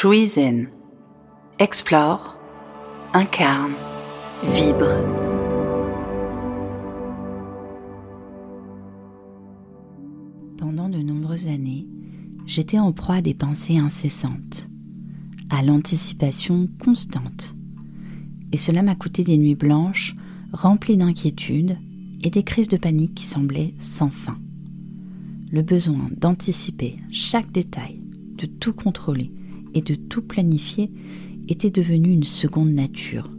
Shui. Explore, incarne, vibre. Pendant de nombreuses années, j'étais en proie à des pensées incessantes, à l'anticipation constante. Et cela m'a coûté des nuits blanches remplies d'inquiétudes et des crises de panique qui semblaient sans fin. Le besoin d'anticiper chaque détail, de tout contrôler et de tout planifier était devenu une seconde nature.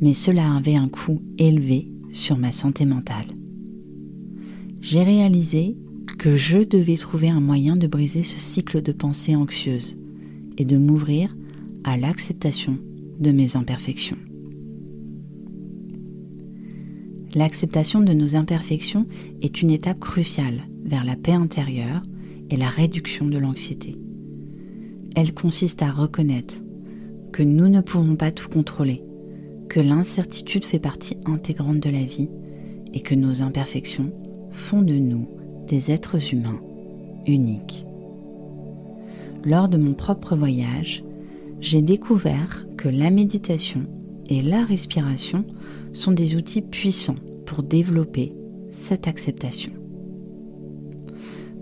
Mais cela avait un coût élevé sur ma santé mentale. J'ai réalisé que je devais trouver un moyen de briser ce cycle de pensée anxieuse et de m'ouvrir à l'acceptation de mes imperfections. L'acceptation de nos imperfections est une étape cruciale vers la paix intérieure et la réduction de l'anxiété. Elle consiste à reconnaître que nous ne pouvons pas tout contrôler, que l'incertitude fait partie intégrante de la vie et que nos imperfections font de nous des êtres humains uniques. Lors de mon propre voyage, j'ai découvert que la méditation et la respiration sont des outils puissants pour développer cette acceptation.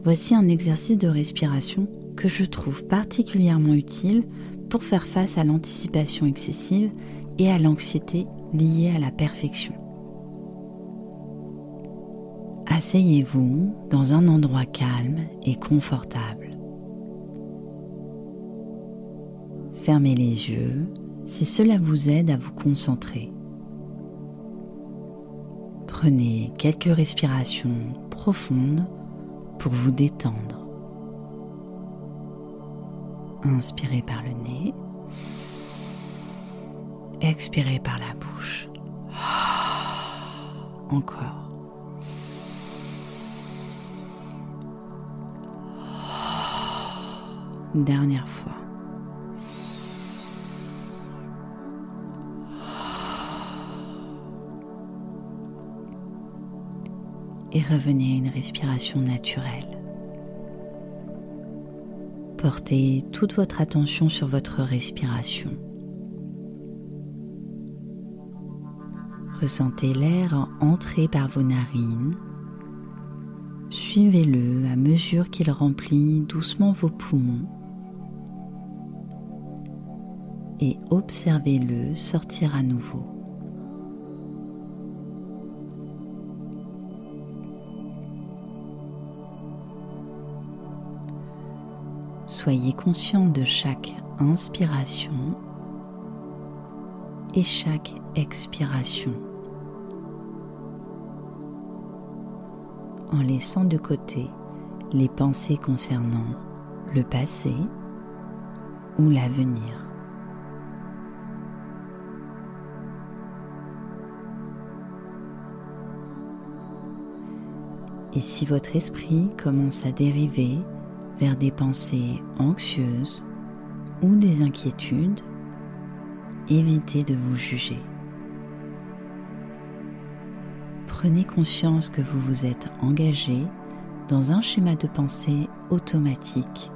Voici un exercice de respiration je trouve particulièrement utile pour faire face à l'anticipation excessive et à l'anxiété liée à la perfection. Asseyez-vous dans un endroit calme et confortable. Fermez les yeux si cela vous aide à vous concentrer. Prenez quelques respirations profondes pour vous détendre. Inspirez par le nez. Expirez par la bouche. Encore. Dernière fois. Et revenez à une respiration naturelle. Portez toute votre attention sur votre respiration. Ressentez l'air entrer par vos narines. Suivez-le à mesure qu'il remplit doucement vos poumons. Et observez-le sortir à nouveau. Soyez conscient de chaque inspiration et chaque expiration en laissant de côté les pensées concernant le passé ou l'avenir. Et si votre esprit commence à dériver vers des pensées anxieuses ou des inquiétudes, évitez de vous juger. Prenez conscience que vous vous êtes engagé dans un schéma de pensée automatique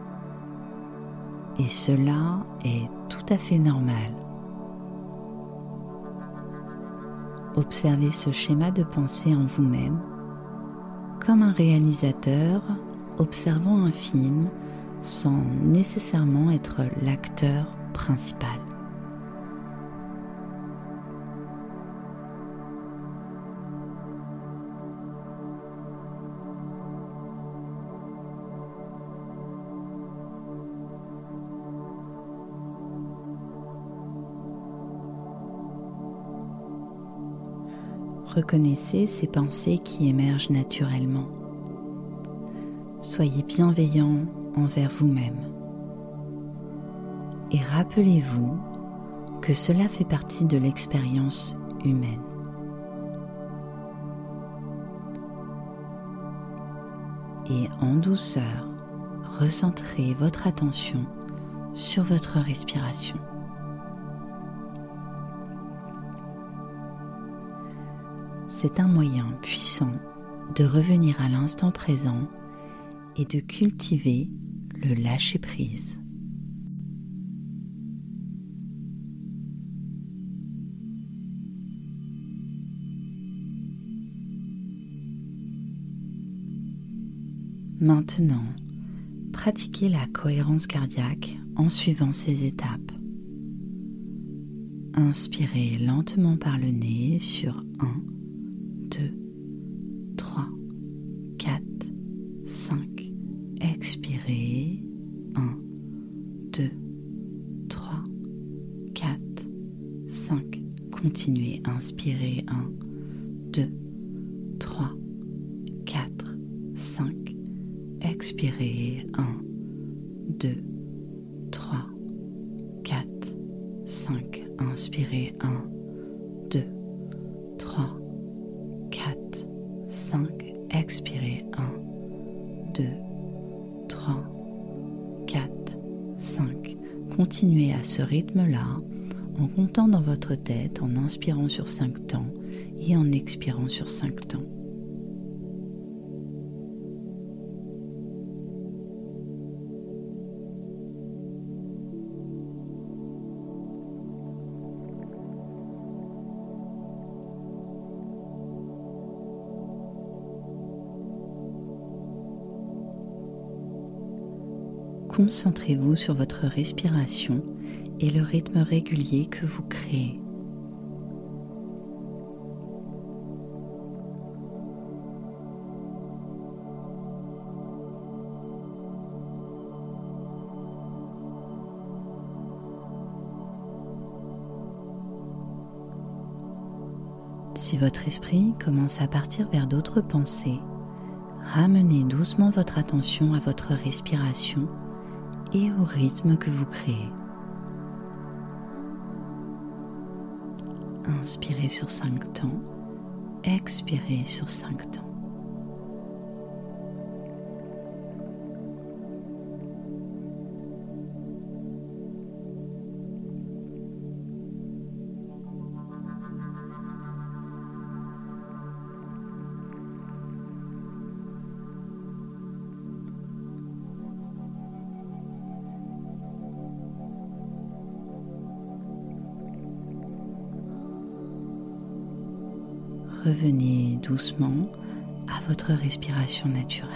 et cela est tout à fait normal. Observez ce schéma de pensée en vous-même comme un réalisateur observant un film sans nécessairement être l'acteur principal. Reconnaissez ces pensées qui émergent naturellement soyez bienveillant envers vous-même. Et rappelez-vous que cela fait partie de l'expérience humaine. Et en douceur, recentrez votre attention sur votre respiration. C'est un moyen puissant de revenir à l'instant présent et de cultiver le lâcher-prise. Maintenant, pratiquez la cohérence cardiaque en suivant ces étapes. Inspirez lentement par le nez sur 1 5. Continuez, inspirez 1, 2, 3, 4, 5. Expirez 1, 2, 3, 4, 5. Inspirez 1, 2, 3, 4, 5. Expirez 1, 2, 3, 4, 5. Continuez à ce rythme-là en comptant dans votre tête, en inspirant sur 5 temps et en expirant sur 5 temps. Concentrez-vous sur votre respiration et le rythme régulier que vous créez. Si votre esprit commence à partir vers d'autres pensées, ramenez doucement votre attention à votre respiration et au rythme que vous créez. Inspirez sur 5 temps, expirez sur 5 temps. Revenez doucement à votre respiration naturelle.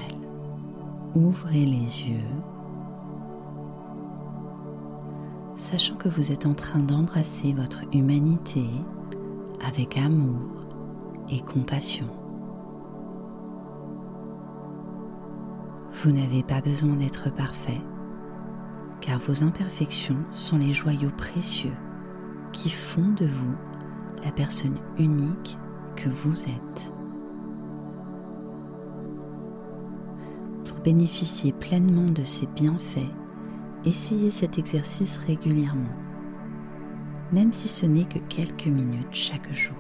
Ouvrez les yeux, sachant que vous êtes en train d'embrasser votre humanité avec amour et compassion. Vous n'avez pas besoin d'être parfait, car vos imperfections sont les joyaux précieux qui font de vous la personne unique que vous êtes. Pour bénéficier pleinement de ces bienfaits, essayez cet exercice régulièrement, même si ce n'est que quelques minutes chaque jour.